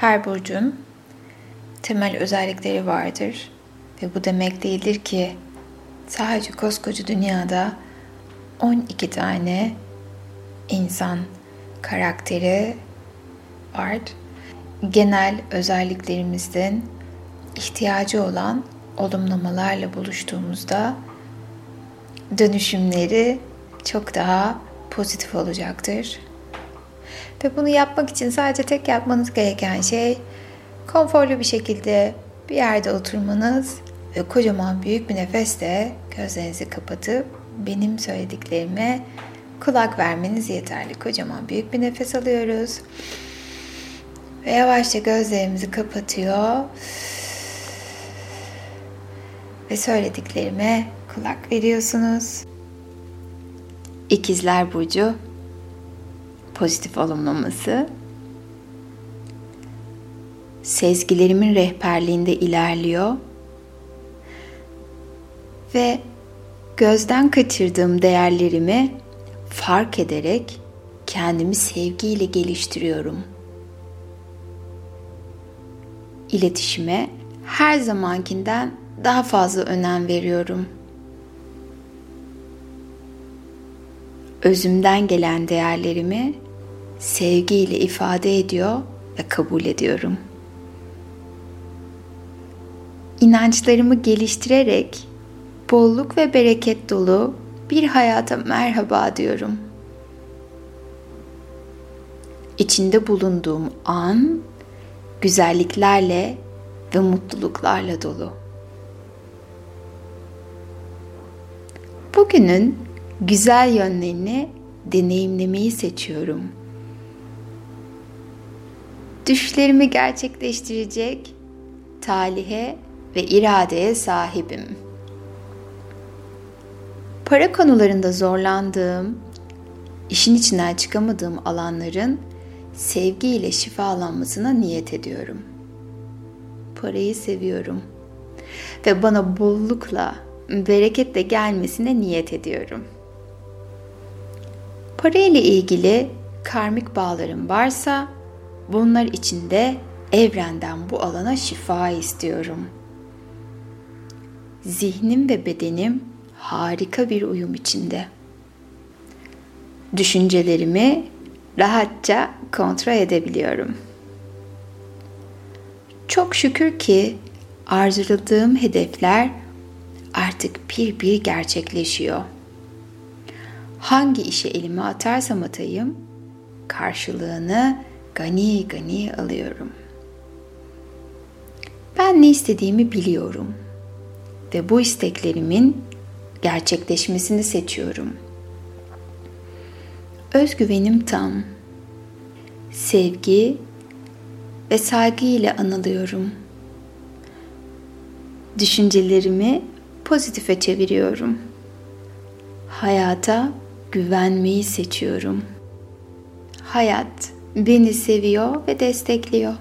Her burcun temel özellikleri vardır ve bu demek değildir ki sadece koskoca dünyada 12 tane insan karakteri var. Genel özelliklerimizden ihtiyacı olan olumlamalarla buluştuğumuzda dönüşümleri çok daha pozitif olacaktır. Ve bunu yapmak için sadece tek yapmanız gereken şey konforlu bir şekilde bir yerde oturmanız ve kocaman büyük bir nefesle gözlerinizi kapatıp benim söylediklerime kulak vermeniz yeterli. Kocaman büyük bir nefes alıyoruz. Ve yavaşça gözlerimizi kapatıyor. Ve söylediklerime kulak veriyorsunuz. İkizler Burcu pozitif olumlaması sezgilerimin rehberliğinde ilerliyor ve gözden kaçırdığım değerlerimi fark ederek kendimi sevgiyle geliştiriyorum. İletişime her zamankinden daha fazla önem veriyorum. Özümden gelen değerlerimi sevgiyle ifade ediyor ve kabul ediyorum. İnançlarımı geliştirerek bolluk ve bereket dolu bir hayata merhaba diyorum. İçinde bulunduğum an güzelliklerle ve mutluluklarla dolu. Bugünün güzel yönlerini deneyimlemeyi seçiyorum. Düşlerimi gerçekleştirecek talihe ve iradeye sahibim. Para konularında zorlandığım, işin içinden çıkamadığım alanların sevgiyle şifalanmasına niyet ediyorum. Parayı seviyorum ve bana bollukla, bereketle gelmesine niyet ediyorum. Para ile ilgili karmik bağlarım varsa bunlar içinde evrenden bu alana şifa istiyorum. Zihnim ve bedenim harika bir uyum içinde. Düşüncelerimi rahatça kontrol edebiliyorum. Çok şükür ki arzuladığım hedefler artık bir bir gerçekleşiyor. Hangi işe elimi atarsam atayım karşılığını gani gani alıyorum. Ben ne istediğimi biliyorum ve bu isteklerimin gerçekleşmesini seçiyorum. Özgüvenim tam. Sevgi ve saygı ile anılıyorum. Düşüncelerimi pozitife çeviriyorum. Hayata güvenmeyi seçiyorum. Hayat beni seviyor ve destekliyor.